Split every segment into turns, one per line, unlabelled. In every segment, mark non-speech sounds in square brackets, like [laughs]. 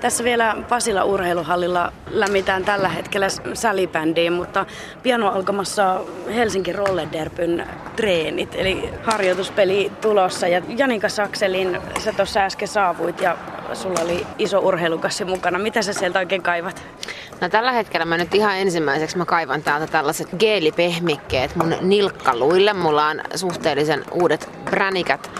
Tässä vielä Pasila urheiluhallilla lämmitään tällä hetkellä salibändiin, mutta pian on alkamassa Helsinki Rollerderbyn treenit, eli harjoituspeli tulossa. Ja Janika Sakselin, sä tuossa äsken saavuit ja sulla oli iso urheilukassi mukana. Mitä sä sieltä oikein kaivat?
No tällä hetkellä mä nyt ihan ensimmäiseksi mä kaivan täältä tällaiset geelipehmikkeet mun nilkkaluille. Mulla on suhteellisen uudet bränikät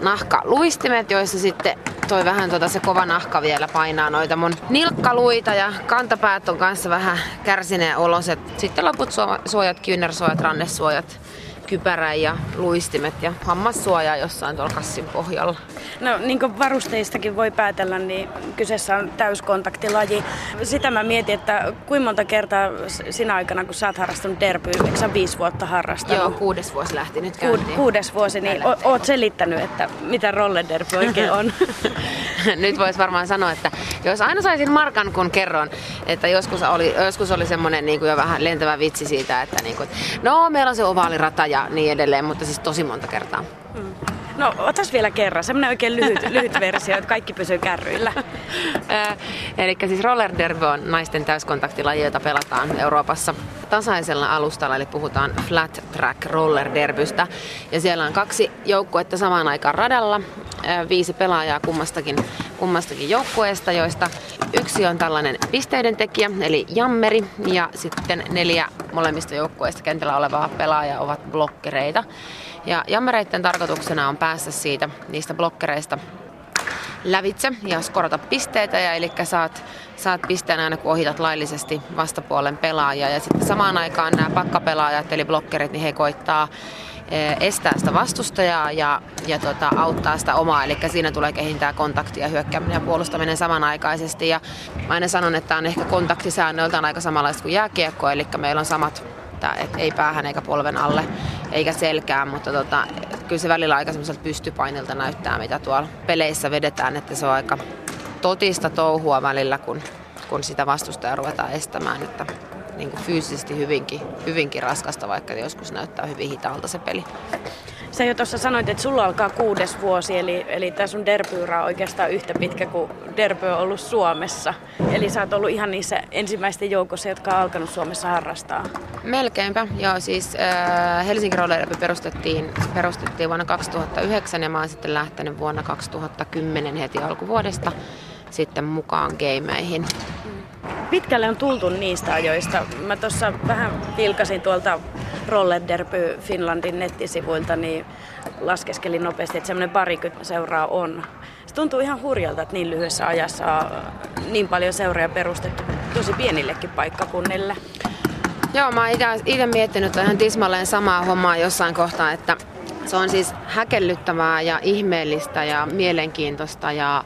nahkaluistimet, joissa sitten toi vähän tota se kova nahka vielä painaa noita mun nilkkaluita ja kantapäät on kanssa vähän kärsineen oloset. Sitten loput suojat, kyynärsuojat, rannesuojat kypärä ja luistimet ja hammassuoja jossain tuolla kassin pohjalla.
No niin kuin varusteistakin voi päätellä, niin kyseessä on täyskontaktilaji. Sitä mä mietin, että kuinka monta kertaa sinä aikana, kun sä oot harrastanut derbyä, eikö sä viisi vuotta harrastanut?
Joo, kuudes vuosi lähti nyt käyntiin. Ku,
kuudes vuosi, niin o, oot selittänyt, että mitä rollerderby oikein on. [laughs] [laughs]
nyt voisi varmaan sanoa, että jos aina saisin markan, kun kerron, että joskus oli, joskus oli semmoinen niin jo vähän lentävä vitsi siitä, että niin kuin, no meillä on se ovaalirata ja niin edelleen, mutta siis tosi monta kertaa.
No otas vielä kerran, semmoinen oikein lyhyt, lyhyt versio, että kaikki pysyy kärryillä. [laughs]
Eli siis roller derby on naisten täyskontaktilaji, jota pelataan Euroopassa tasaisella alustalla, eli puhutaan flat track roller derbystä. Ja siellä on kaksi joukkuetta samaan aikaan radalla, viisi pelaajaa kummastakin, kummastakin joukkueesta, joista yksi on tällainen pisteiden tekijä, eli jammeri, ja sitten neljä molemmista joukkueista kentällä olevaa pelaajaa ovat blokkereita. Ja jammereiden tarkoituksena on päästä siitä niistä blokkereista lävitse ja skorata pisteitä, ja eli saat, saat pisteen aina kun ohitat laillisesti vastapuolen pelaajia. Ja sitten samaan aikaan nämä pakkapelaajat eli blokkerit, niin he koittaa eh, estää sitä vastustajaa ja, ja tota, auttaa sitä omaa. Eli siinä tulee kehittää kontaktia, hyökkääminen ja puolustaminen samanaikaisesti. Ja mä aina sanon, että on ehkä kontaktisäännöltään aika samanlaista kuin jääkiekko, eli meillä on samat että et ei päähän eikä polven alle eikä selkään, mutta tota, kyllä se välillä aika semmoiselta pystypainilta näyttää, mitä tuolla peleissä vedetään, että se on aika totista touhua välillä, kun, kun sitä vastustajaa ruvetaan estämään, että niin kuin fyysisesti hyvinkin, hyvinkin raskasta, vaikka joskus näyttää hyvin hitaalta se peli.
Sä jo tuossa sanoit, että sulla alkaa kuudes vuosi, eli, eli tämä sun derbyura on oikeastaan yhtä pitkä kuin derby on ollut Suomessa. Eli sä oot ollut ihan niissä ensimmäisten joukossa, jotka on alkanut Suomessa harrastaa.
Melkeinpä, joo. Siis äh, Helsingin Roller perustettiin, perustettiin vuonna 2009 ja mä oon sitten lähtenyt vuonna 2010 heti alkuvuodesta sitten mukaan gameihin.
Pitkälle on tultu niistä ajoista. Mä tuossa vähän vilkasin tuolta Roller Derby Finlandin nettisivuilta, niin laskeskelin nopeasti, että semmoinen parikymmentä seuraa on. Se tuntuu ihan hurjalta, että niin lyhyessä ajassa on niin paljon seuraa perustettu tosi pienillekin paikkakunnille.
Joo, mä oon itse miettinyt ihan tismalleen samaa hommaa jossain kohtaa, että se on siis häkellyttävää ja ihmeellistä ja mielenkiintoista ja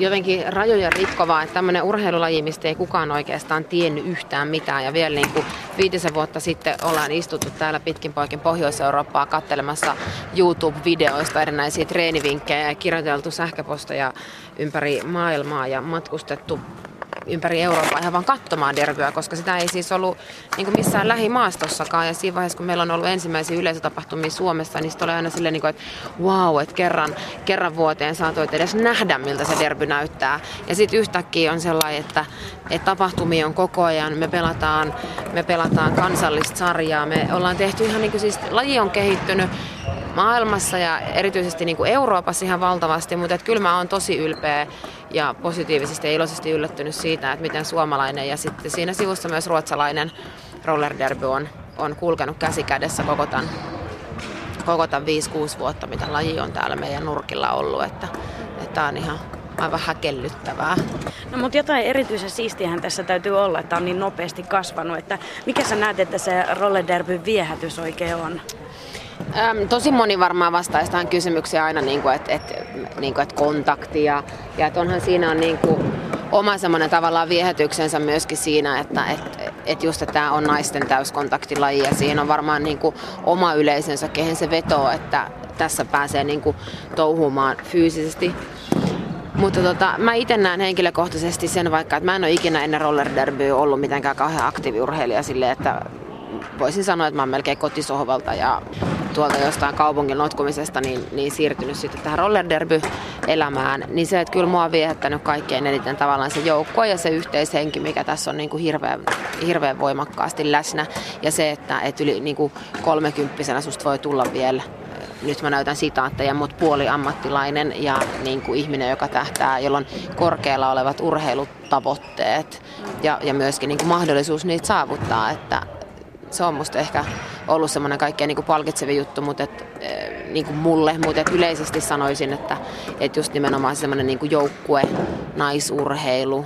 jotenkin rajoja rikkovaa, että tämmöinen urheilulaji, mistä ei kukaan oikeastaan tiennyt yhtään mitään. Ja vielä niin kuin viitisen vuotta sitten ollaan istuttu täällä pitkin poikin Pohjois-Eurooppaa katselemassa YouTube-videoista erinäisiä treenivinkkejä ja kirjoiteltu sähköposteja ympäri maailmaa ja matkustettu ympäri Eurooppaa ihan vaan katsomaan derbyä, koska sitä ei siis ollut niin kuin missään lähimaastossakaan. Ja siinä vaiheessa, kun meillä on ollut ensimmäisiä yleisötapahtumia Suomessa, niin sitten oli aina silleen, niin kuin, että wow, että kerran, kerran vuoteen saatoit edes nähdä, miltä se derby näyttää. Ja sitten yhtäkkiä on sellainen, että, että tapahtumia on koko ajan, me pelataan, me pelataan kansallista sarjaa, me ollaan tehty ihan niin kuin siis, laji on kehittynyt maailmassa ja erityisesti niin kuin Euroopassa ihan valtavasti, mutta että kyllä mä oon tosi ylpeä ja positiivisesti ja iloisesti yllättynyt siitä, että miten suomalainen ja sitten siinä sivussa myös ruotsalainen roller derby on, on kulkenut käsi kädessä koko tämän, koko tämän 5-6 vuotta, mitä laji on täällä meidän nurkilla ollut, että, että on ihan aivan häkellyttävää.
No mutta jotain erityisen siistiähän tässä täytyy olla, että on niin nopeasti kasvanut, että mikä sä näet, että se roller derby viehätys oikein on?
Öm, tosi moni varmaan vastaisi tähän kysymykseen aina, niin kuin, että, että, niin kuin, että kontakti ja, ja että onhan siinä on niin kuin, oma semmoinen tavallaan viehätyksensä myöskin siinä, että, että, että just tämä on naisten täyskontaktilaji ja siinä on varmaan niin kuin, oma yleisönsä, kehen se vetoo, että tässä pääsee niin kuin, touhumaan fyysisesti. Mutta tota, mä itse näen henkilökohtaisesti sen vaikka, että mä en ole ikinä ennen roller derbyä ollut mitenkään kauhean aktiiviurheilija silleen, että voisin sanoa, että mä oon melkein kotisohvalta ja tuolta jostain kaupungin notkumisesta niin, niin siirtynyt sitten tähän roller derby elämään, niin se, että kyllä mua on viehättänyt kaikkein eniten tavallaan se joukko ja se yhteishenki, mikä tässä on niin kuin hirveän, hirveän voimakkaasti läsnä. Ja se, että, että yli niin kuin kolmekymppisenä susta voi tulla vielä nyt mä näytän sitaatteja, mutta puoliammattilainen ja niin kuin ihminen, joka tähtää, jolla on korkealla olevat urheilutavoitteet ja, ja myöskin niin kuin mahdollisuus niitä saavuttaa. Että se on musta ehkä ollut semmoinen kaikkein niin kuin palkitsevin juttu, mutta et, eh, niin kuin mulle, mutta et yleisesti sanoisin, että et just nimenomaan semmoinen niin kuin joukkue, naisurheilu,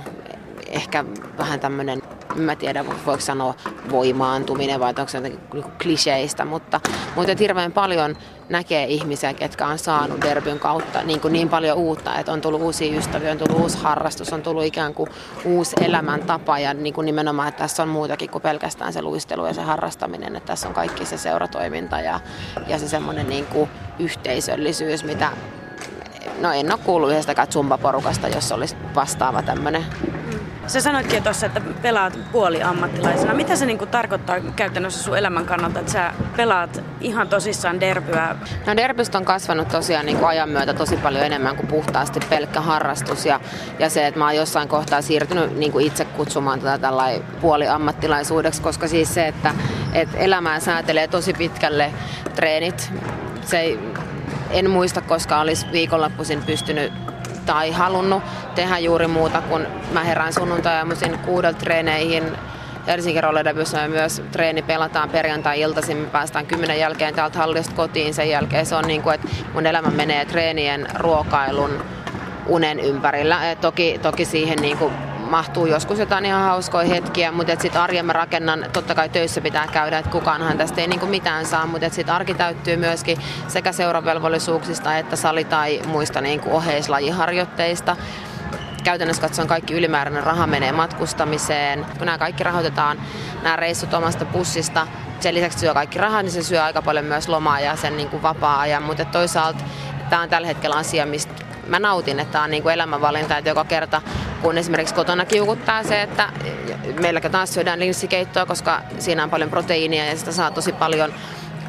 ehkä vähän tämmöinen mä tiedä voiko sanoa voimaantuminen vai onko se jotenkin niin kliseistä, mutta, mutta hirveän paljon näkee ihmisiä, ketkä on saanut derbyn kautta niin, kuin niin paljon uutta, että on tullut uusia ystäviä, on tullut uusi harrastus, on tullut ikään kuin uusi elämäntapa ja niin kuin nimenomaan, että tässä on muutakin kuin pelkästään se luistelu ja se harrastaminen, että tässä on kaikki se seuratoiminta ja, ja se semmoinen niin kuin yhteisöllisyys, mitä no en ole kuullut yhdestäkään zumba-porukasta, jos olisi vastaava tämmöinen
Sä sanoitkin tuossa, että pelaat puoliammattilaisena. Mitä se niinku tarkoittaa käytännössä sun elämän kannalta, että sä pelaat ihan tosissaan derbyä?
No derbystä on kasvanut tosiaan niin kuin ajan myötä tosi paljon enemmän kuin puhtaasti pelkkä harrastus. Ja, ja se, että mä oon jossain kohtaa siirtynyt niin kuin itse kutsumaan tätä tällainen puoliammattilaisuudeksi, koska siis se, että, että elämää säätelee tosi pitkälle treenit. Se ei, en muista, koska olisi viikonloppuisin pystynyt tai halunnut tehdä juuri muuta, kun mä herään sunnuntai aamuisin kuudelta treeneihin Helsingin Rolledebyssä me myös treeni pelataan perjantai-iltaisin, me päästään kymmenen jälkeen täältä hallista kotiin sen jälkeen. Se on niin kuin, että mun elämä menee treenien, ruokailun, unen ympärillä. Et toki, toki siihen niin kuin mahtuu joskus jotain ihan hauskoja hetkiä, mutta sitten arjen mä rakennan, totta kai töissä pitää käydä, että kukaanhan tästä ei niinku mitään saa, mutta sitten arki täyttyy myöskin sekä seuravelvollisuuksista että sali- tai muista niinku oheislajiharjoitteista käytännössä katsoen kaikki ylimääräinen raha menee matkustamiseen. Kun nämä kaikki rahoitetaan, nämä reissut omasta pussista, sen lisäksi syö kaikki rahaa, niin se syö aika paljon myös lomaa ja sen niin kuin vapaa-ajan. Mutta toisaalta tämä on tällä hetkellä asia, mistä mä nautin, että tämä on niin kuin elämänvalinta, että joka kerta kun esimerkiksi kotona kiukuttaa se, että meilläkin taas syödään linssikeittoa, koska siinä on paljon proteiinia ja sitä saa tosi paljon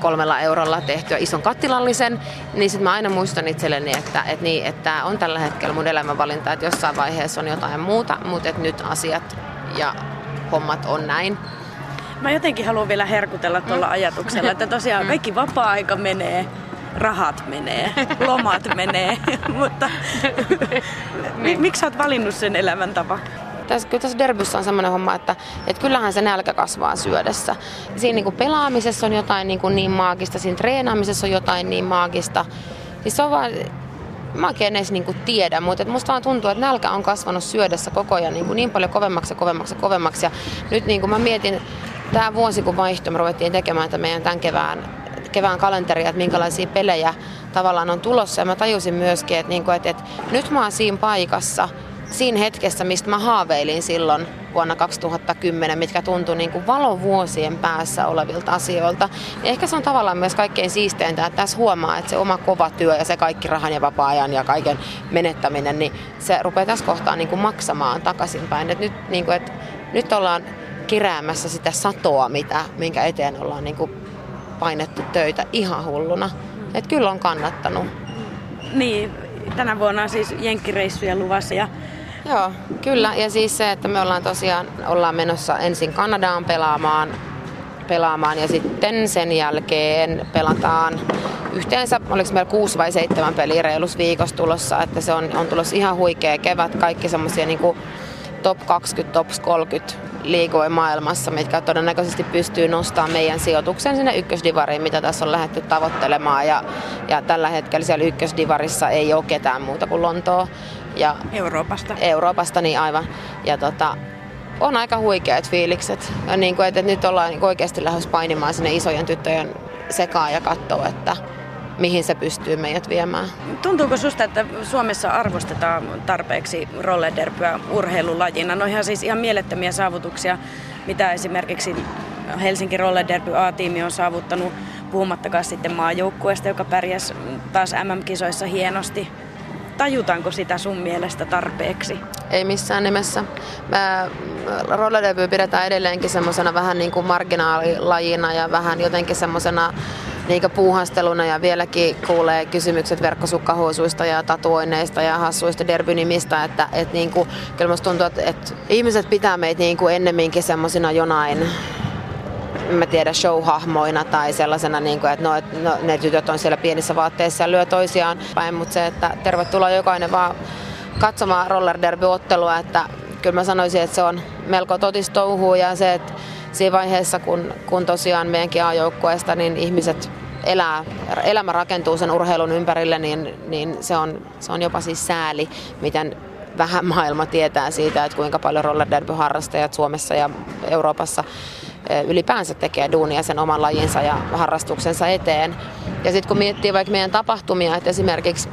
kolmella eurolla tehtyä ison kattilallisen, niin sitten mä aina muistan itselleni, että, että, niin, että on tällä hetkellä mun elämänvalinta, että jossain vaiheessa on jotain muuta, mutta että nyt asiat ja hommat on näin.
Mä jotenkin haluan vielä herkutella tuolla mm. ajatuksella, että tosiaan mm. kaikki vapaa-aika menee rahat menee, [laughs] lomat menee, mutta [laughs] miksi sä oot valinnut sen elämäntavan?
Tässä, kyllä tässä derbyssä on semmoinen homma, että, että kyllähän se nälkä kasvaa syödessä. Siinä niin kuin pelaamisessa on jotain niin, kuin niin maagista, siinä treenaamisessa on jotain niin maagista. Siis se on vaan, mä en edes niin tiedä, mutta et musta vaan tuntuu, että nälkä on kasvanut syödessä koko ajan niin, kuin niin paljon kovemmaksi ja kovemmaksi ja kovemmaksi. Ja nyt niin kuin mä mietin, tämä vuosi kun vaihtui, me ruvettiin tekemään että meidän tämän kevään kevään kalenteria, että minkälaisia pelejä tavallaan on tulossa. Ja mä tajusin myöskin, että, niinku, että, että nyt mä oon siinä paikassa, siinä hetkessä, mistä mä haaveilin silloin vuonna 2010, mitkä tuntui niin kuin valovuosien päässä olevilta asioilta. Ja ehkä se on tavallaan myös kaikkein siisteintä, että tässä huomaa, että se oma kova työ ja se kaikki rahan ja vapaa-ajan ja kaiken menettäminen, niin se rupeaa tässä kohtaa niin kuin maksamaan takaisinpäin. Et nyt, niin kuin, että nyt ollaan kiräämässä sitä satoa, mitä, minkä eteen ollaan niin kuin painettu töitä ihan hulluna. Että kyllä on kannattanut.
Niin, tänä vuonna on siis jenkkireissuja luvassa ja
Joo, kyllä. Ja siis se, että me ollaan tosiaan ollaan menossa ensin Kanadaan pelaamaan, pelaamaan ja sitten sen jälkeen pelataan yhteensä, oliko meillä kuusi vai seitsemän peliä reilus viikossa tulossa, että se on, on tulossa ihan huikea kevät, kaikki semmoisia niin top 20, top 30 liigoja maailmassa, mitkä todennäköisesti pystyy nostamaan meidän sijoituksen sinne ykkösdivariin, mitä tässä on lähdetty tavoittelemaan. Ja, ja tällä hetkellä siellä ykkösdivarissa ei ole ketään muuta kuin Lontoa.
Ja Euroopasta.
Euroopasta, niin aivan. Ja tota, on aika huikeat fiilikset. Ja niin kuin, että nyt ollaan niin oikeasti lähes painimaan sinne isojen tyttöjen sekaan ja katsoa, että mihin se pystyy meidät viemään.
Tuntuuko susta, että Suomessa arvostetaan tarpeeksi rollerderpyä urheilulajina? No ihan siis ihan mielettömiä saavutuksia, mitä esimerkiksi Helsinki Rollerderby A-tiimi on saavuttanut, puhumattakaan sitten maajoukkueesta, joka pärjäsi taas MM-kisoissa hienosti. Tajutaanko sitä sun mielestä tarpeeksi?
Ei missään nimessä. Rollerderby pidetään edelleenkin semmoisena vähän niin kuin marginaalilajina ja vähän jotenkin semmoisena niin puuhasteluna ja vieläkin kuulee kysymykset verkkosukkahuusuista ja tatuoinneista ja hassuista derbynimistä, että, että niin kuin, kyllä musta tuntuu, että, että ihmiset pitää meitä niin kuin ennemminkin semmoisina jonain mä tiedä, show-hahmoina tai sellaisena, niin kuin, että no, että no, ne tytöt on siellä pienissä vaatteissa ja lyö toisiaan päin, mutta se, että tervetuloa jokainen vaan katsomaan roller derby-ottelua, että kyllä mä sanoisin, että se on melko totistouhuu ja se, että siinä vaiheessa, kun, kun tosiaan meidänkin A-joukkueesta, niin ihmiset elää, elämä rakentuu sen urheilun ympärille, niin, niin se, on, se on jopa siis sääli, miten vähän [laughs] maailma tietää siitä, että kuinka paljon roller derby-harrastajat Suomessa ja Euroopassa eh, ylipäänsä tekee duunia sen oman lajinsa ja harrastuksensa eteen. Ja sitten kun miettii vaikka meidän tapahtumia, että esimerkiksi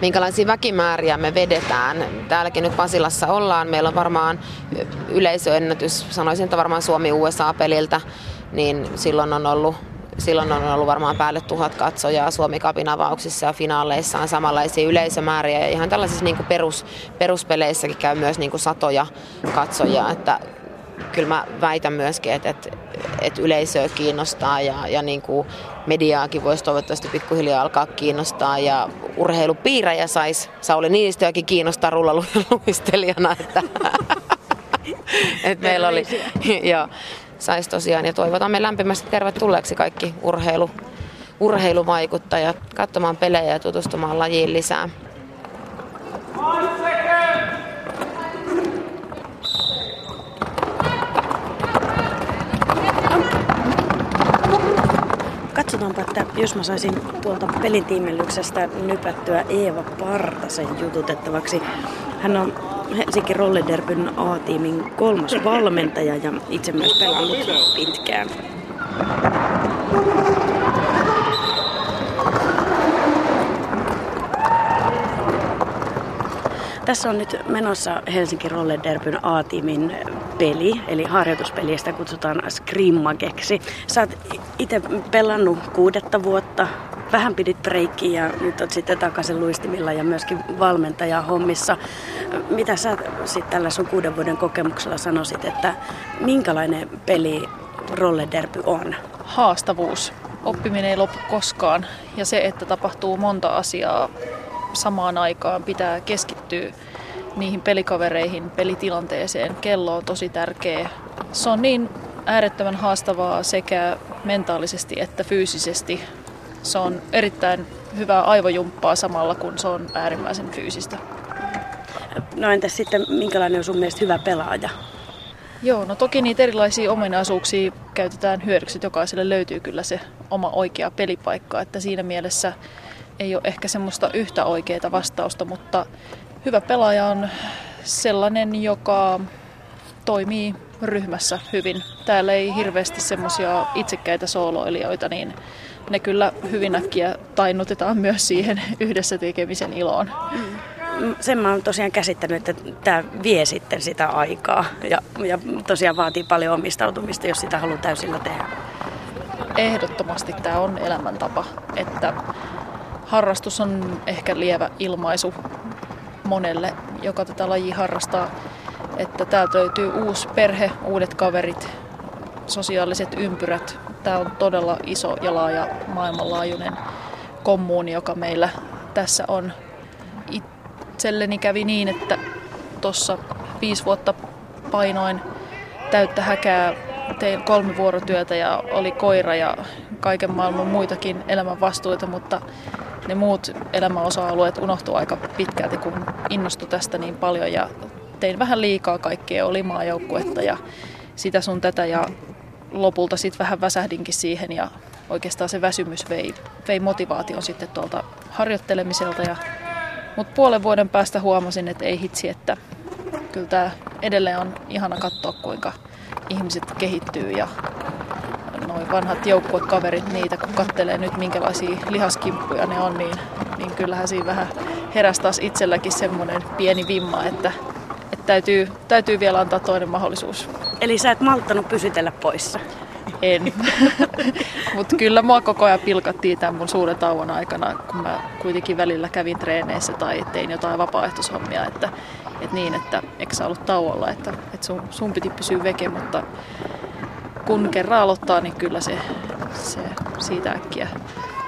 minkälaisia väkimääriä me vedetään. Täälläkin nyt Pasilassa ollaan. Meillä on varmaan yleisöennätys, sanoisin, että varmaan Suomi-USA-peliltä, niin silloin on ollut Silloin on ollut varmaan päälle tuhat katsojaa Suomi Cupin avauksissa ja finaaleissa on samanlaisia yleisömääriä. Ja ihan tällaisissa niin kuin perus, peruspeleissäkin käy myös niin kuin satoja katsojia, että kyllä mä väitän myöskin, että, että, että yleisöä kiinnostaa ja, ja niin kuin mediaakin voisi toivottavasti pikkuhiljaa alkaa kiinnostaa. Ja urheilupiirejä saisi Sauli Niinistöäkin kiinnostaa rullaluistelijana. Että, [laughs] että meillä oli, [laughs] joo, saisi tosiaan ja toivotamme lämpimästi tervetulleeksi kaikki urheilu, urheiluvaikuttajat katsomaan pelejä ja tutustumaan lajiin lisää.
Katsotaanpa, että jos mä saisin tuolta pelitiimellyksestä nypättyä Eeva Partasen jututettavaksi. Hän on Helsinki Rollerderbyn A-tiimin kolmas valmentaja ja itse myös pelannut pitkään. Tässä on nyt menossa Helsinki Rollerderbyn A-tiimin peli, eli harjoituspeli, sitä kutsutaan Skrimmageksi. Sä oot itse pelannut kuudetta vuotta, vähän pidit breikkiä ja nyt oot sitten takaisin luistimilla ja myöskin valmentaja hommissa. Mitä sä sitten tällä sun kuuden vuoden kokemuksella sanoisit, että minkälainen peli Rollerderby on?
Haastavuus. Oppiminen ei loppu koskaan ja se, että tapahtuu monta asiaa samaan aikaan, pitää keskittyä niihin pelikavereihin, pelitilanteeseen. Kello on tosi tärkeä. Se on niin äärettömän haastavaa sekä mentaalisesti että fyysisesti. Se on erittäin hyvää aivojumppaa samalla, kun se on äärimmäisen fyysistä.
No entäs sitten, minkälainen on sun mielestä hyvä pelaaja?
Joo, no toki niitä erilaisia ominaisuuksia käytetään hyödyksi, että jokaiselle löytyy kyllä se oma oikea pelipaikka, että siinä mielessä ei ole ehkä semmoista yhtä oikeaa vastausta, mutta hyvä pelaaja on sellainen, joka toimii ryhmässä hyvin. Täällä ei hirveästi semmoisia itsekkäitä sooloilijoita, niin ne kyllä hyvin äkkiä tainnutetaan myös siihen yhdessä tekemisen iloon.
Mm. Sen mä oon tosiaan käsittänyt, että tämä vie sitten sitä aikaa ja, ja tosiaan vaatii paljon omistautumista, jos sitä haluaa täysillä tehdä.
Ehdottomasti tämä on elämäntapa, että harrastus on ehkä lievä ilmaisu monelle, joka tätä lajia harrastaa. Että täältä löytyy uusi perhe, uudet kaverit, sosiaaliset ympyrät. Tämä on todella iso ja laaja maailmanlaajuinen kommuuni, joka meillä tässä on. Itselleni kävi niin, että tuossa viisi vuotta painoin täyttä häkää, tein kolme vuorotyötä ja oli koira ja kaiken maailman muitakin elämän vastuita, mutta ne muut elämäosa-alueet unohtuu aika pitkälti, kun innostui tästä niin paljon ja tein vähän liikaa kaikkea, oli maajoukkuetta ja sitä sun tätä ja lopulta sitten vähän väsähdinkin siihen ja oikeastaan se väsymys vei, vei motivaation sitten tuolta harjoittelemiselta. Ja, mutta puolen vuoden päästä huomasin, että ei hitsi, että kyllä tämä edelleen on ihana katsoa, kuinka ihmiset kehittyy ja noin vanhat joukkuekaverit niitä, kun kattelee nyt minkälaisia lihaskimppuja ne on, niin, niin kyllähän siinä vähän heräsi taas itselläkin semmoinen pieni vimma, että, että täytyy, täytyy vielä antaa toinen mahdollisuus.
Eli sä et malttanut pysytellä poissa?
En. [laughs] Mutta kyllä mua koko ajan pilkattiin tämän mun suuren tauon aikana, kun mä kuitenkin välillä kävin treeneissä tai tein jotain vapaaehtoishommia, että, että niin, että eikö sä ollut tauolla, että, että sun, sun piti pysyä veke, mutta kun kerran aloittaa, niin kyllä se, se siitä äkkiä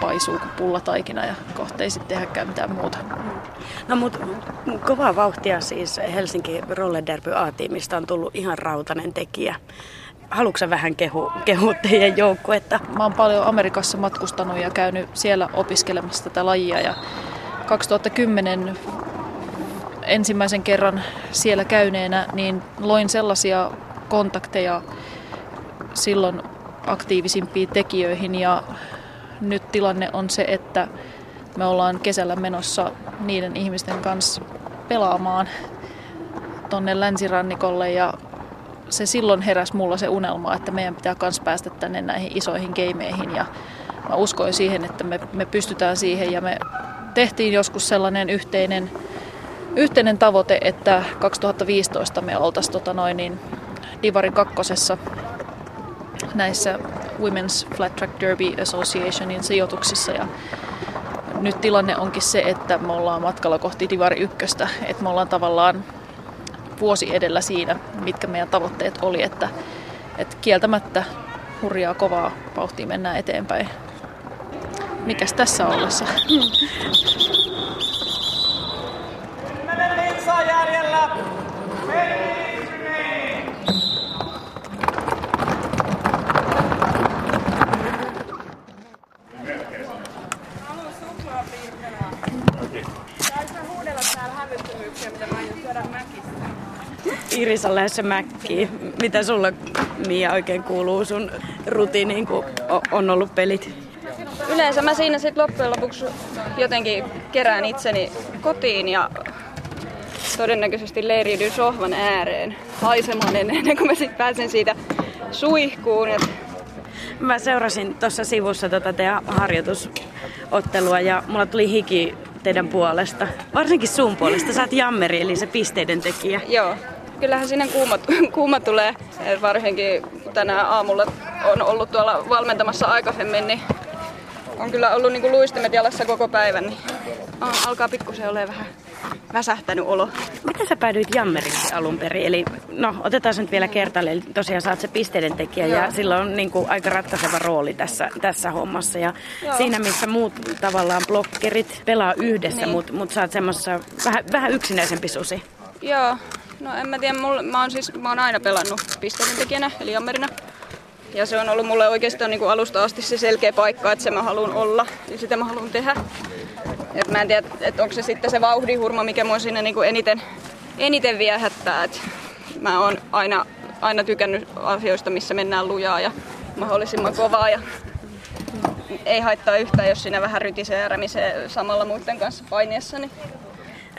paisuu kuin pullataikina ja kohta ei sitten tehdäkään mitään muuta.
No mutta kovaa vauhtia siis Helsinki Roller Derby A-tiimistä on tullut ihan rautainen tekijä. Haluatko vähän kehu, kehu teidän joukkuetta?
Mä oon paljon Amerikassa matkustanut ja käynyt siellä opiskelemassa tätä lajia ja 2010 ensimmäisen kerran siellä käyneenä, niin loin sellaisia kontakteja silloin aktiivisimpiin tekijöihin ja nyt tilanne on se, että me ollaan kesällä menossa niiden ihmisten kanssa pelaamaan tonne länsirannikolle ja se silloin heräs mulla se unelma, että meidän pitää myös päästä tänne näihin isoihin gameihin ja mä uskoin siihen, että me, me pystytään siihen ja me tehtiin joskus sellainen yhteinen, yhteinen tavoite, että 2015 me oltaisiin tota noin, niin Divari kakkosessa näissä Women's Flat Track Derby Associationin sijoituksissa. Ja nyt tilanne onkin se, että me ollaan matkalla kohti Divari ykköstä, että me ollaan tavallaan vuosi edellä siinä, mitkä meidän tavoitteet oli, että, että kieltämättä hurjaa kovaa vauhtia mennään eteenpäin. Mikäs tässä on ollessa?
Iris on lähdössä mäkkiin. Mitä sulla, Mia, oikein kuuluu sun rutiiniin, kun on ollut pelit?
Yleensä mä siinä sitten loppujen lopuksi jotenkin kerään itseni kotiin ja todennäköisesti leiriydyn sohvan ääreen haisemaan ennen kuin mä sitten pääsen siitä suihkuun. Et...
Mä seurasin tuossa sivussa tota teidän harjoitusottelua ja mulla tuli hiki teidän puolesta. Varsinkin sun puolesta. Sä oot jammeri, eli se pisteiden tekijä.
Joo. Kyllähän sinne kuuma, [laughs] kuuma tulee. Varsinkin tänä aamulla on ollut tuolla valmentamassa aikaisemmin, niin on kyllä ollut niinku luistimet jalassa koko päivän, niin alkaa pikkusen olemaan vähän väsähtänyt olo.
Miten sä päädyit jammeriksi alun perin? Eli no, otetaan se nyt vielä kertalle. Eli tosiaan sä oot se pisteiden tekijä Joo. ja sillä on niin kuin aika ratkaiseva rooli tässä, tässä hommassa. Ja Joo. siinä, missä muut tavallaan blokkerit pelaa yhdessä, niin. mutta mut sä oot semmoisessa vähän, vähän yksinäisempi susi.
Joo, no en mä tiedä, mulla, mä, oon siis, mä oon aina pelannut pisteiden tekijänä, eli jammerina. Ja se on ollut mulle oikeastaan niin kuin alusta asti se selkeä paikka, että se mä haluan olla ja sitä mä haluan tehdä. Et mä en tiedä, että onko se sitten se vauhdihurma, mikä mua sinne niin kuin eniten, eniten viehättää. Et mä oon aina, aina tykännyt asioista, missä mennään lujaa ja mahdollisimman kovaa. Ja ei haittaa yhtään, jos siinä vähän rytisee ja rämisee samalla muiden kanssa painiessa, niin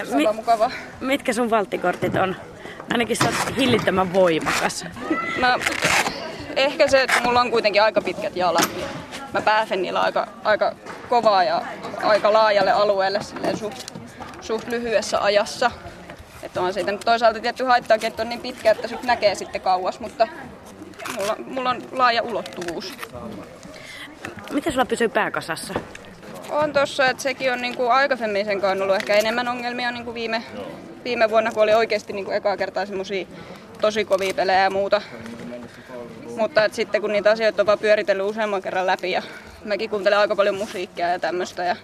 se on Mi- mukavaa.
Mitkä sun valttikortit on? Ainakin sä oot hillittömän voimakas.
Mä ehkä se, että mulla on kuitenkin aika pitkät jalat. Mä pääsen niillä aika, aika kovaa ja aika laajalle alueelle suht, suht lyhyessä ajassa. Että on siitä nyt toisaalta tietty haittaakin, että on niin pitkä, että sut näkee sitten kauas, mutta mulla, mulla on laaja ulottuvuus.
Miten sulla pysyy pääkasassa?
On tossa, että sekin on niinku aikaisemmin sen kanssa ollut ehkä enemmän ongelmia niinku viime, viime vuonna, kun oli oikeasti niinku ekaa kertaa semmosia tosi kovia pelejä ja muuta. Mutta et sitten kun niitä asioita on vaan pyöritellyt useamman kerran läpi ja mäkin kuuntelen aika paljon musiikkia ja tämmöistä ja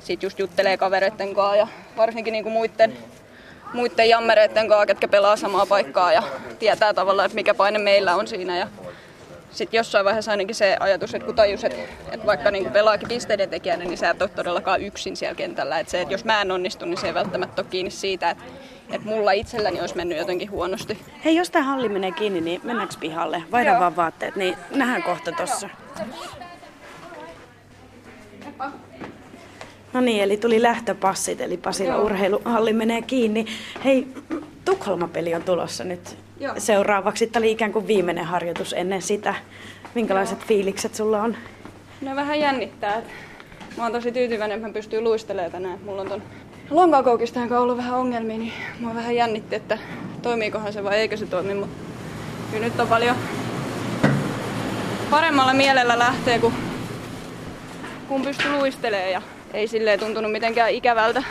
sit just juttelee kavereitten kanssa ja varsinkin niinku muiden, muiden jammereiden kanssa, ketkä pelaa samaa paikkaa ja tietää tavallaan, että mikä paine meillä on siinä ja sitten jossain vaiheessa ainakin se ajatus, että kun tajus, että, että vaikka niin pelaakin pisteiden tekijänä, niin sä et ole todellakaan yksin siellä kentällä. Että se, että jos mä en onnistu, niin se ei välttämättä ole kiinni siitä, että, että mulla itselläni olisi mennyt jotenkin huonosti.
Hei, jos tämä halli menee kiinni, niin mennäänkö pihalle? Vaihdan vaan vaatteet, niin nähdään kohta tossa. No niin, eli tuli lähtöpassit, eli Pasila Joo. urheiluhalli menee kiinni. Hei, Tukholma-peli on tulossa nyt Joo. seuraavaksi. Tämä oli ikään kuin viimeinen harjoitus ennen sitä. Minkälaiset Joo. fiilikset sulla on?
No vähän jännittää. Mä oon tosi tyytyväinen, että mä pystyn luistelemaan tänään. Mulla on ton lonkakoukista ollut vähän ongelmia, niin mua vähän jännitti, että toimiikohan se vai eikö se toimi. Mutta kyllä nyt on paljon paremmalla mielellä lähtee, kun, kun pystyy luistelemaan ja ei silleen tuntunut mitenkään ikävältä.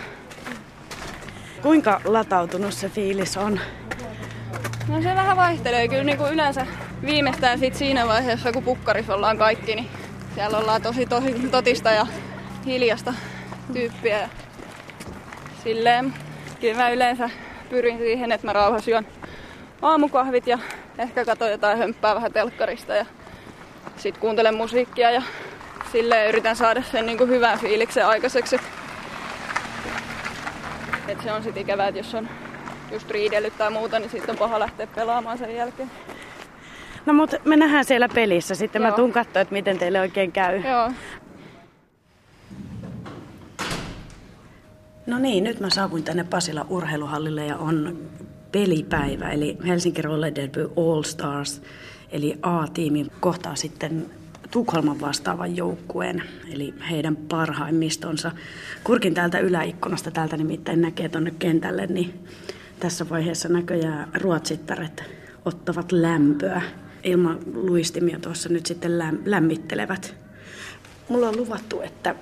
Kuinka latautunut se fiilis on?
No se vähän vaihtelee kyllä niin kuin yleensä viimeistään sit siinä vaiheessa, kun pukkarissa ollaan kaikki, niin Siellä ollaan tosi, tosi totista ja hiljasta tyyppiä. Silleen, kyllä mä yleensä pyrin siihen, että mä rauhassa juon aamukahvit ja ehkä katson jotain hömppää vähän telkkarista ja sit kuuntelen musiikkia ja silleen yritän saada sen niin kuin hyvän fiiliksen aikaiseksi. Et se on sitten ikävää, että jos on just riidellyt tai muuta, niin sitten on paha lähteä pelaamaan sen jälkeen.
No mutta me nähdään siellä pelissä. Sitten
Joo.
mä tuun katsoa, että miten teille oikein käy.
Joo.
No niin, nyt mä saavuin tänne Pasila urheiluhallille ja on pelipäivä, eli Helsinki Roller Derby All Stars, eli A-tiimi kohtaa sitten Tukholman vastaavan joukkueen, eli heidän parhaimmistonsa. Kurkin täältä yläikkunasta, täältä nimittäin näkee tuonne kentälle, niin tässä vaiheessa näköjään ruotsittaret ottavat lämpöä. Ilman luistimia tuossa nyt sitten läm- lämmittelevät. Mulla on luvattu, että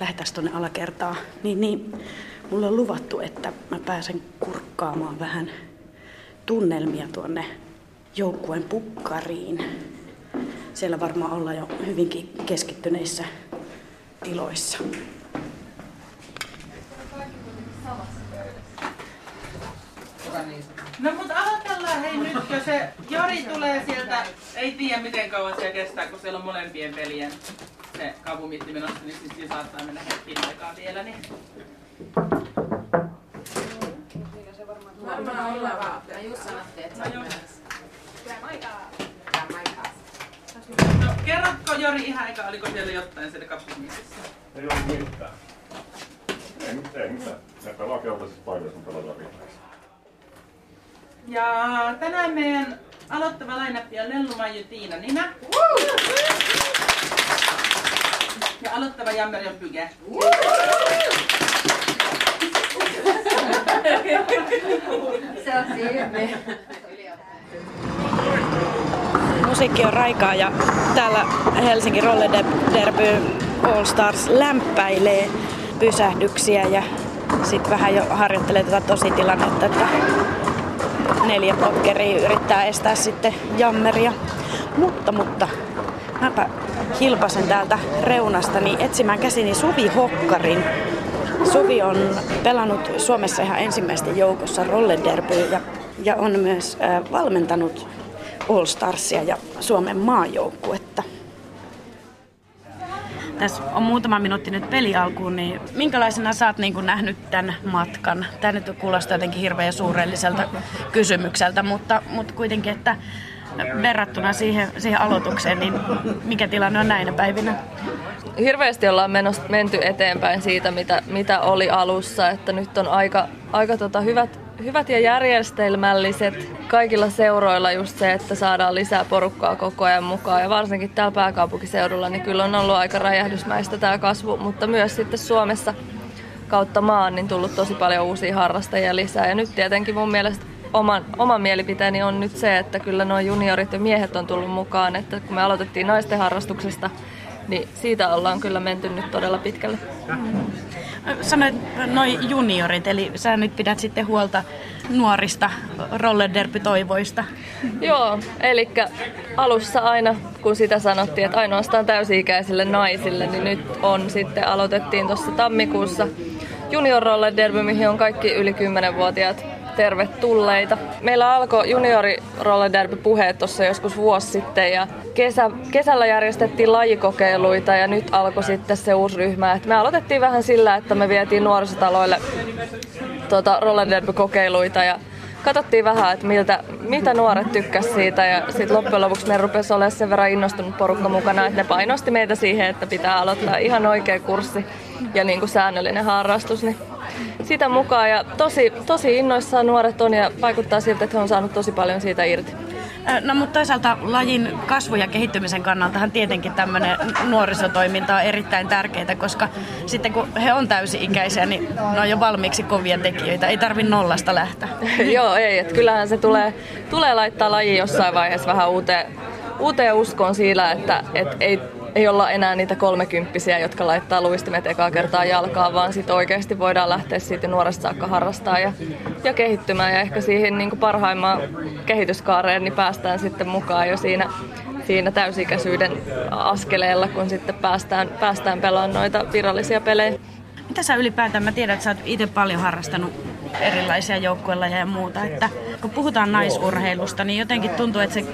lähdetään tuonne alakertaan. Niin, niin, mulla on luvattu, että mä pääsen kurkkaamaan vähän tunnelmia tuonne joukkueen pukkariin. Siellä varmaan ollaan jo hyvinkin keskittyneissä tiloissa.
No mutta aloitellaan hei nyt, kun se Jori tulee sieltä, ei tiedä miten kauan se kestää, kun siellä on molempien pelien se kavumitti menossa, niin sitten saattaa mennä hetkin aikaa vielä. Niin.
Varmaan ollaan vaan. Ja just sanottiin, että se on
No kerrotko Jori ihan eka, oliko siellä jotain siellä kapumitissä?
Ei ole mitään. Ei mitään, ei mitään. Ne pelaa keltaisissa paikoissa, ne pelataan vihreissä.
Ja tänään meidän aloittava lainappi on Lellu Maiju Tiina Ninä. Ja aloittava jammeri on Pyge.
Musiikki on raikaa ja täällä Helsinki Roller Derby All Stars lämpäilee pysähdyksiä ja sitten vähän jo harjoittelee tätä tositilannetta, että neljä blokkeria yrittää estää sitten jammeria. Mutta, mutta mäpä hilpasen täältä reunastani etsimään käsini Suvi Hokkarin. Suvi on pelannut Suomessa ihan ensimmäisten joukossa Roller Derby ja, ja on myös äh, valmentanut All Starsia ja Suomen maajoukkuetta. Tässä on muutama minuutti nyt peli alkuun, niin minkälaisena sä oot niin nähnyt tämän matkan? Tämä nyt kuulostaa jotenkin hirveän suurelliselta kysymykseltä, mutta, mutta kuitenkin, että verrattuna siihen, siihen aloitukseen, niin mikä tilanne on näinä päivinä?
hirveästi ollaan menost, menty eteenpäin siitä, mitä, mitä oli alussa. Että nyt on aika, aika tota hyvät, hyvät ja järjestelmälliset kaikilla seuroilla just se, että saadaan lisää porukkaa koko ajan mukaan. Ja varsinkin täällä pääkaupunkiseudulla, niin kyllä on ollut aika räjähdysmäistä tämä kasvu, mutta myös sitten Suomessa kautta maan niin tullut tosi paljon uusia harrastajia lisää. Ja nyt tietenkin mun mielestä oman, oman mielipiteeni on nyt se, että kyllä nuo juniorit ja miehet on tullut mukaan. Että kun me aloitettiin naisten harrastuksesta, niin siitä ollaan kyllä menty nyt todella pitkälle.
Sanoit noin juniorit, eli sä nyt pidät sitten huolta nuorista rollerderpy-toivoista.
Joo, eli alussa aina, kun sitä sanottiin, että ainoastaan täysi-ikäisille naisille, niin nyt on sitten, aloitettiin tuossa tammikuussa Junior Roller Derby, mihin on kaikki yli 10-vuotiaat tervetulleita. Meillä alkoi juniori roller derby puheet tuossa joskus vuosi sitten ja kesä, kesällä järjestettiin lajikokeiluita ja nyt alkoi sitten se uusi ryhmä. Et me aloitettiin vähän sillä, että me vietiin nuorisotaloille tuota, roller derby kokeiluita ja katsottiin vähän, että miltä, mitä nuoret tykkäs siitä ja sitten loppujen lopuksi me rupesi olemaan sen verran innostunut porukka mukana, että ne painosti meitä siihen, että pitää aloittaa ihan oikea kurssi ja niin kuin säännöllinen harrastus. Niin sitä mukaan ja tosi, tosi innoissaan nuoret on ja vaikuttaa siltä, että he on saanut tosi paljon siitä irti.
No mutta toisaalta lajin kasvu- ja kehittymisen kannaltahan tietenkin tämmöinen nuorisotoiminta on erittäin tärkeää, koska sitten kun he on täysi-ikäisiä, niin ne on jo valmiiksi kovia tekijöitä. Ei tarvi nollasta lähteä. [laughs]
Joo, ei. Että kyllähän se tulee, tulee laittaa laji jossain vaiheessa vähän uuteen, uuteen uskoon siinä, että et ei, ei olla enää niitä kolmekymppisiä, jotka laittaa luistimet ekaa kertaa jalkaan, vaan sitten oikeasti voidaan lähteä siitä nuoresta saakka harrastaa ja, ja kehittymään. Ja ehkä siihen niin parhaimmaan kehityskaareen niin päästään sitten mukaan jo siinä siinä täysikäisyyden askeleella, kun sitten päästään, päästään pelaamaan noita virallisia pelejä.
Mitä sä ylipäätään, mä tiedän, että sä oot itse paljon harrastanut erilaisia joukkuelajeja ja muuta, että kun puhutaan naisurheilusta, niin jotenkin tuntuu, että se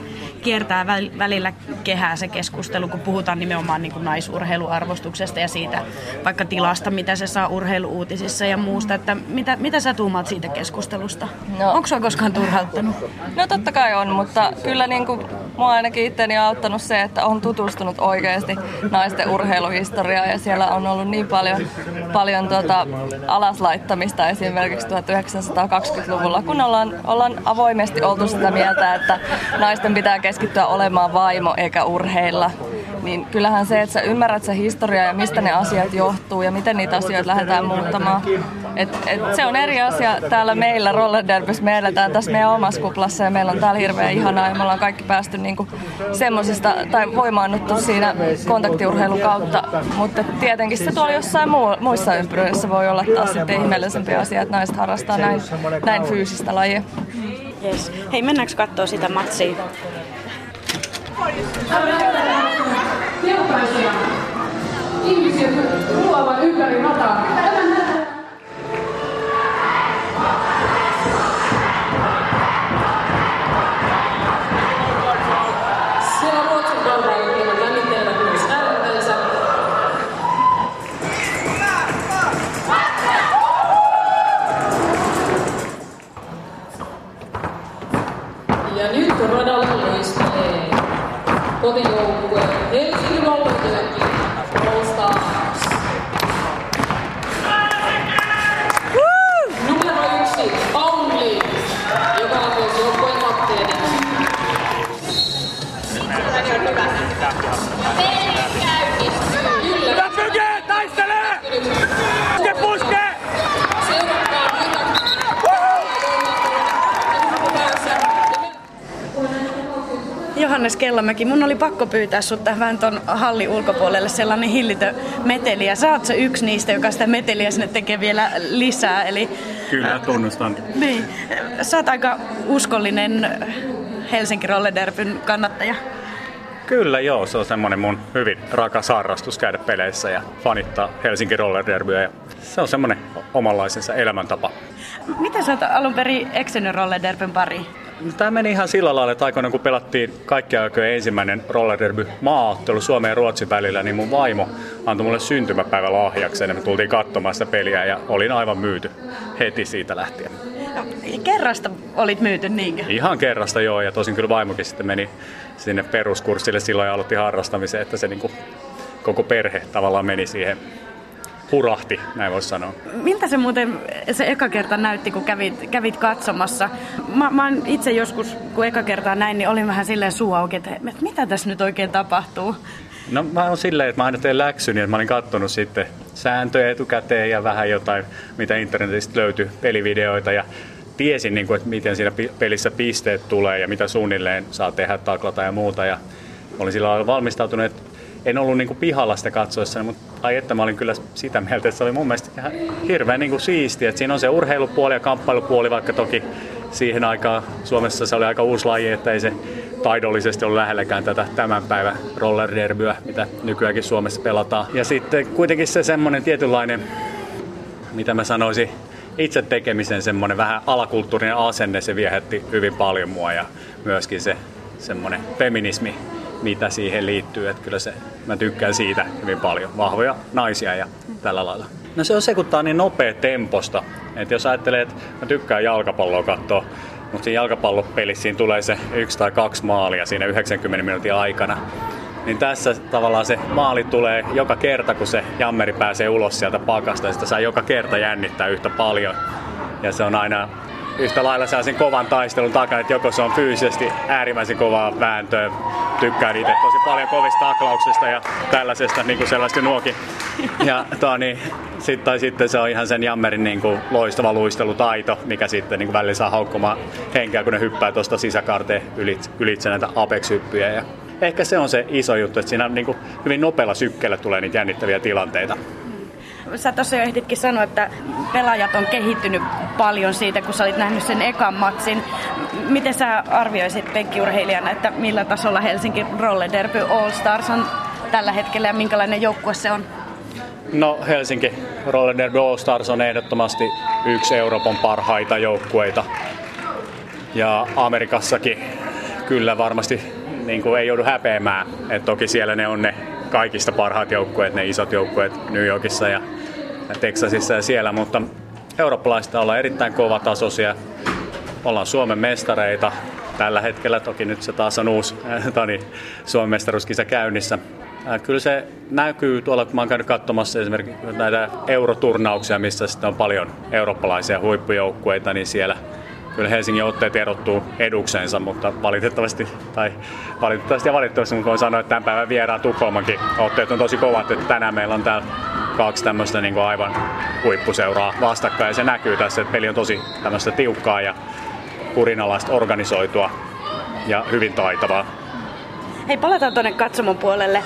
kiertää välillä kehää se keskustelu, kun puhutaan nimenomaan niin kuin naisurheiluarvostuksesta ja siitä vaikka tilasta, mitä se saa urheiluuutisissa ja muusta. Että mitä, mitä sä tuumaat siitä keskustelusta? No. Onko sua koskaan turhauttanut?
No totta kai on, mutta kyllä niin kuin mua ainakin itteni on auttanut se, että on tutustunut oikeasti naisten urheiluhistoriaan ja siellä on ollut niin paljon, paljon tuota alaslaittamista esimerkiksi 1920-luvulla, kun ollaan, ollaan avoimesti oltu sitä mieltä, että naisten pitää keskittyä olemaan vaimo eikä urheilla niin kyllähän se, että sä ymmärrät se historia ja mistä ne asiat johtuu ja miten niitä asioita lähdetään muuttamaan. Et, et se on eri asia täällä meillä Roller Derbyssä. Me eletään tässä meidän omassa kuplassa ja meillä on täällä hirveän ihanaa ja me ollaan kaikki päästy niinku semmosista tai voimaannuttu siinä kontaktiurheilun kautta. Mutta tietenkin se tuolla jossain muu, muissa ympyröissä voi olla taas sitten ihmeellisempi asia, että naiset harrastaa näin, näin fyysistä lajia.
Yes. Hei, mennäänkö katsoa sitä matsia? Keltaisia ihmisiä ruoavan ympäri rataa.
kotijoukkue
Kellamäki, mun oli pakko pyytää sut tähän ton hallin ulkopuolelle sellainen hillitö meteli. Ja sä oot se yksi niistä, joka sitä meteliä sinne tekee vielä lisää. Eli,
Kyllä, tunnustan.
Niin. Sä oot aika uskollinen Helsinki Rollederbyn kannattaja.
Kyllä joo, se on semmoinen mun hyvin rakas harrastus käydä peleissä ja fanittaa Helsinki Roller Derbyä. Ja se on semmoinen omanlaisensa elämäntapa.
Miten sä oot alun perin eksynyt Roller Derbyn pariin?
No, tämä meni ihan sillä lailla, että aikoinaan kun pelattiin kaikki aikojen ensimmäinen roller derby maaottelu Suomen ja Ruotsin välillä, niin mun vaimo antoi mulle syntymäpäivä lahjaksi ja me tultiin katsomaan sitä peliä ja olin aivan myyty heti siitä lähtien.
No, kerrasta olit myyty, niinkö?
Ihan kerrasta joo, ja tosin kyllä vaimokin sitten meni sinne peruskurssille silloin ja aloitti harrastamisen, että se niin kuin koko perhe tavallaan meni siihen hurahti, näin voisi sanoa.
Miltä se muuten se eka kerta näytti, kun kävit, kävit katsomassa? Mä, mä itse joskus, kun eka kertaa näin, niin olin vähän silleen suu auki, että, että mitä tässä nyt oikein tapahtuu?
No mä oon silleen, että mä aina teen läksyn, niin että mä olin kattonut sitten sääntöjä etukäteen ja vähän jotain, mitä internetistä löytyi, pelivideoita ja tiesin, niin kuin, että miten siinä pelissä pisteet tulee ja mitä suunnilleen saa tehdä, taklata ja muuta. Ja olin sillä lailla valmistautunut, että en ollut niin kuin pihalla sitä katsoessa, mutta ai että mä olin kyllä sitä mieltä, että se oli mun mielestä ihan hirveän niin kuin siistiä. Että siinä on se urheilupuoli ja kamppailupuoli, vaikka toki siihen aikaan Suomessa se oli aika uusi laji, että ei se taidollisesti ollut lähelläkään tätä tämän päivän roller derbyä, mitä nykyäänkin Suomessa pelataan. Ja sitten kuitenkin se semmoinen tietynlainen, mitä mä sanoisin, itse tekemisen semmoinen vähän alakulttuurinen asenne, se viehätti hyvin paljon mua ja myöskin se semmoinen feminismi, mitä siihen liittyy. Että kyllä se, mä tykkään siitä hyvin paljon. Vahvoja naisia ja tällä lailla. No se on se, kun tää on niin nopea temposta. Että jos ajattelee, että mä tykkään jalkapalloa katsoa, mutta siinä jalkapallopelissä siinä tulee se yksi tai kaksi maalia siinä 90 minuutin aikana. Niin tässä tavallaan se maali tulee joka kerta, kun se jammeri pääsee ulos sieltä pakasta, ja sitä saa joka kerta jännittää yhtä paljon. Ja se on aina yhtä lailla sen kovan taistelun takana, että joko se on fyysisesti äärimmäisen kovaa vääntöä, tykkään itse tosi paljon kovista taklauksista ja tällaisesta niin kuin sellaista nuokin. Ja tuo, niin, sit, tai sitten se on ihan sen jammerin niin kuin loistava luistelutaito, mikä sitten niin kuin välillä saa haukkumaan henkeä, kun ne hyppää tuosta sisäkaarteen ylitse, ylitse näitä apex-hyppyjä. Ja ehkä se on se iso juttu, että siinä niin kuin hyvin nopealla sykkeellä tulee niitä jännittäviä tilanteita.
Sä tuossa jo ehditkin sanoa, että pelaajat on kehittynyt paljon siitä, kun sä olit nähnyt sen ekan matsin. Miten sä arvioisit penkkiurheilijana, että millä tasolla Helsinki Roller Derby All Stars on tällä hetkellä ja minkälainen joukkue se on?
No Helsinki Roller Derby All Stars on ehdottomasti yksi Euroopan parhaita joukkueita. Ja Amerikassakin kyllä varmasti niin kuin ei joudu häpeämään. Et toki siellä ne on ne kaikista parhaat joukkueet, ne isot joukkueet New Yorkissa ja Texasissa ja siellä, mutta eurooppalaista ollaan erittäin kova tasoisia. Ollaan Suomen mestareita. Tällä hetkellä toki nyt se taas on uusi tani, Suomen mestaruuskisa käynnissä. Kyllä se näkyy tuolla, kun mä oon käynyt katsomassa esimerkiksi näitä euroturnauksia, missä sitten on paljon eurooppalaisia huippujoukkueita, niin siellä kyllä Helsingin otteet erottuu eduksensa, mutta valitettavasti, tai valitettavasti ja valitettavasti, mutta voin sanoa, että tämän päivän vieraan Tukholmankin otteet on tosi kovat, että tänään meillä on täällä kaksi tämmöistä niin aivan huippuseuraa vastakkain, ja se näkyy tässä, että peli on tosi tämmöistä tiukkaa ja kurinalaista organisoitua ja hyvin taitavaa.
Hei, palataan tuonne katsomon puolelle.